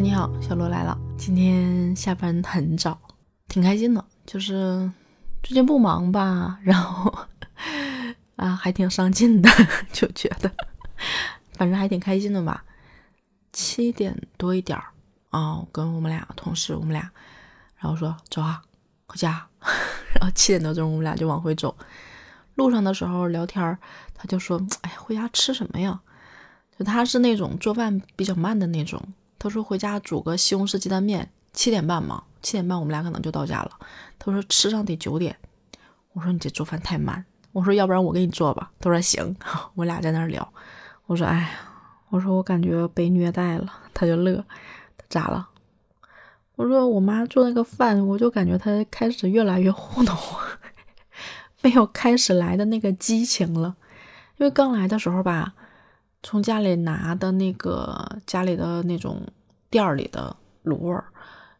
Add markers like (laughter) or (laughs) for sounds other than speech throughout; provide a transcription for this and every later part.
你好，小罗来了。今天下班很早，挺开心的。就是最近不忙吧，(laughs) 然后啊还挺上进的，(laughs) 就觉得反正还挺开心的吧。七点多一点儿啊，跟我们俩同事，我们俩，然后说走啊，回家。(laughs) 然后七点多钟，我们俩就往回走。路上的时候聊天，他就说：“哎呀，回家吃什么呀？”就他是那种做饭比较慢的那种。他说回家煮个西红柿鸡蛋面，七点半嘛，七点半我们俩可能就到家了。他说吃上得九点。我说你这做饭太慢。我说要不然我给你做吧。他说行。(laughs) 我俩在那儿聊。我说哎呀，我说我感觉被虐待了。他就乐。咋了？我说我妈做那个饭，我就感觉她开始越来越糊弄我，(laughs) 没有开始来的那个激情了。因为刚来的时候吧。从家里拿的那个家里的那种店里的卤味儿、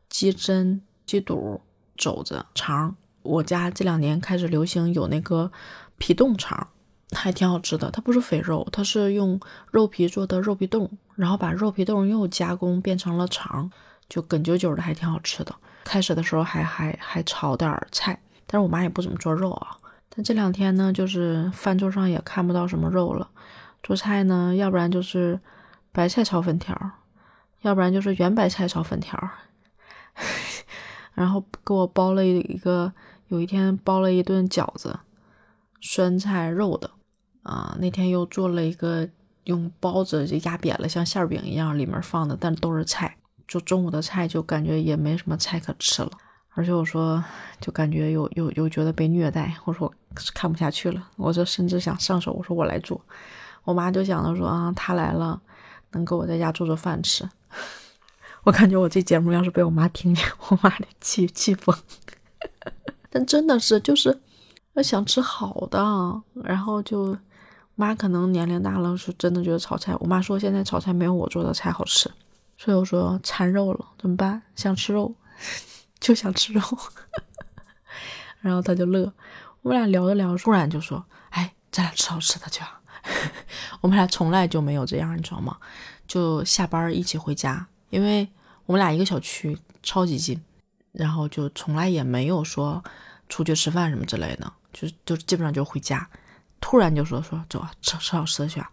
鸡胗、鸡肚、肘子、肠。我家这两年开始流行有那个皮冻肠，还挺好吃的。它不是肥肉，它是用肉皮做的肉皮冻，然后把肉皮冻又加工变成了肠，就哏啾啾的，还挺好吃的。开始的时候还还还炒点菜，但是我妈也不怎么做肉啊。但这两天呢，就是饭桌上也看不到什么肉了。做菜呢，要不然就是白菜炒粉条，要不然就是圆白菜炒粉条，(laughs) 然后给我包了一个，有一天包了一顿饺子，酸菜肉的，啊，那天又做了一个用包子就压扁了，像馅饼一样，里面放的，但都是菜。就中午的菜就感觉也没什么菜可吃了，而且我说就感觉又又又觉得被虐待，我说我看不下去了，我就甚至想上手，我说我来做。我妈就想着说啊，他来了，能给我在家做做饭吃。(laughs) 我感觉我这节目要是被我妈听见，我妈得气气疯。(laughs) 但真的是，就是想吃好的，然后就妈可能年龄大了，是真的觉得炒菜。我妈说现在炒菜没有我做的菜好吃，所以我说馋肉了怎么办？想吃肉，(laughs) 就想吃肉。然后他就乐，我们俩聊着聊着，突然就说：“哎，咱俩吃好吃的去啊。” (laughs) 我们俩从来就没有这样，你知道吗？就下班一起回家，因为我们俩一个小区，超级近，然后就从来也没有说出去吃饭什么之类的，就就基本上就回家。突然就说说走啊，吃吃好吃的去啊！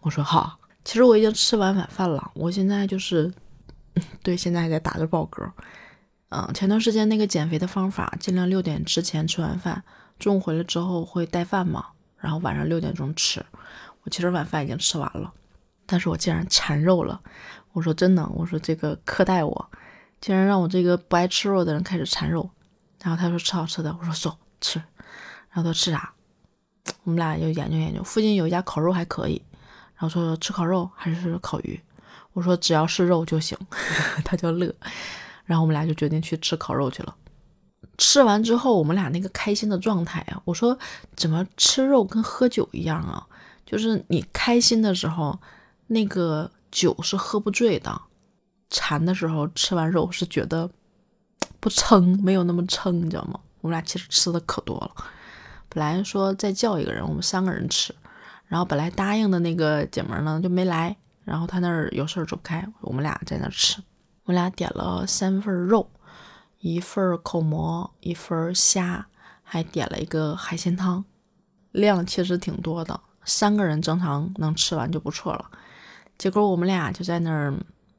我说好。其实我已经吃完晚饭了，我现在就是 (laughs) 对，现在还在打着饱嗝。嗯，前段时间那个减肥的方法，尽量六点之前吃完饭，中午回来之后会带饭嘛。然后晚上六点钟吃，我其实晚饭已经吃完了，但是我竟然馋肉了。我说真的，我说这个苛待我，竟然让我这个不爱吃肉的人开始馋肉。然后他说吃好吃的，我说走吃。然后他说吃啥？我们俩就研究研究，附近有一家烤肉还可以。然后说吃烤肉还是烤鱼？我说只要是肉就行。(laughs) 他就乐。然后我们俩就决定去吃烤肉去了。吃完之后，我们俩那个开心的状态啊，我说怎么吃肉跟喝酒一样啊？就是你开心的时候，那个酒是喝不醉的；馋的时候，吃完肉是觉得不撑，没有那么撑，你知道吗？我们俩其实吃的可多了。本来说再叫一个人，我们三个人吃，然后本来答应的那个姐们呢就没来，然后她那儿有事儿走不开，我们俩在那吃。我俩点了三份肉。一份口蘑，一份虾，还点了一个海鲜汤，量其实挺多的，三个人正常能吃完就不错了。结果我们俩就在那儿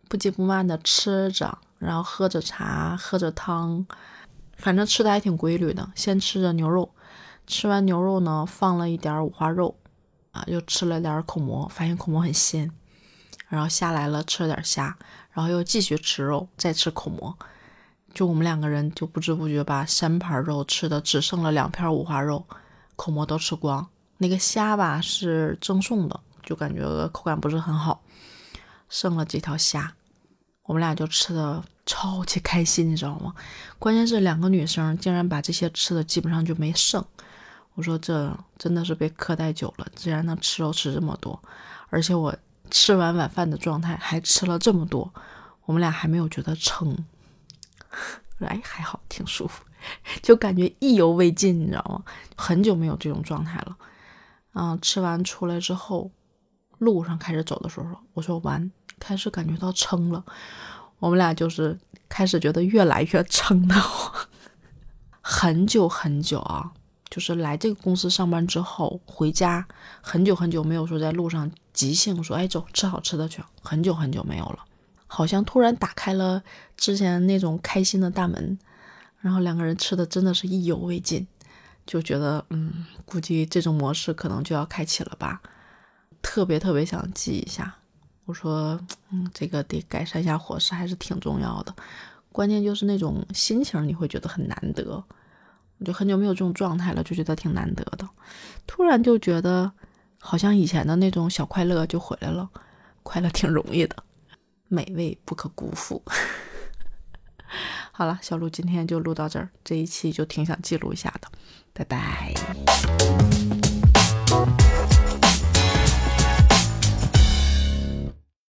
不急不慢的吃着，然后喝着茶，喝着汤，反正吃的还挺规律的。先吃着牛肉，吃完牛肉呢，放了一点五花肉，啊，又吃了点口蘑，发现口蘑很鲜，然后下来了，吃了点虾，然后又继续吃肉，再吃口蘑。就我们两个人就不知不觉把三盘肉吃的只剩了两片五花肉，口蘑都吃光。那个虾吧是赠送的，就感觉口感不是很好，剩了几条虾，我们俩就吃的超级开心，你知道吗？关键是两个女生竟然把这些吃的基本上就没剩。我说这真的是被苛待久了，竟然能吃肉吃这么多，而且我吃完晚饭的状态还吃了这么多，我们俩还没有觉得撑。(laughs) 哎，还好，挺舒服，就感觉意犹未尽，你知道吗？很久没有这种状态了。嗯，吃完出来之后，路上开始走的时候，我说完，开始感觉到撑了。我们俩就是开始觉得越来越撑得慌。很久很久啊，就是来这个公司上班之后回家，很久很久没有说在路上即兴说，哎，走吃好吃的去，很久很久没有了。好像突然打开了之前那种开心的大门，然后两个人吃的真的是意犹未尽，就觉得嗯，估计这种模式可能就要开启了吧。特别特别想记一下，我说嗯，这个得改善一下伙食还是挺重要的。关键就是那种心情，你会觉得很难得。我就很久没有这种状态了，就觉得挺难得的。突然就觉得，好像以前的那种小快乐就回来了。快乐挺容易的，美味不可辜负。好了，小鹿今天就录到这儿，这一期就挺想记录一下的。拜拜。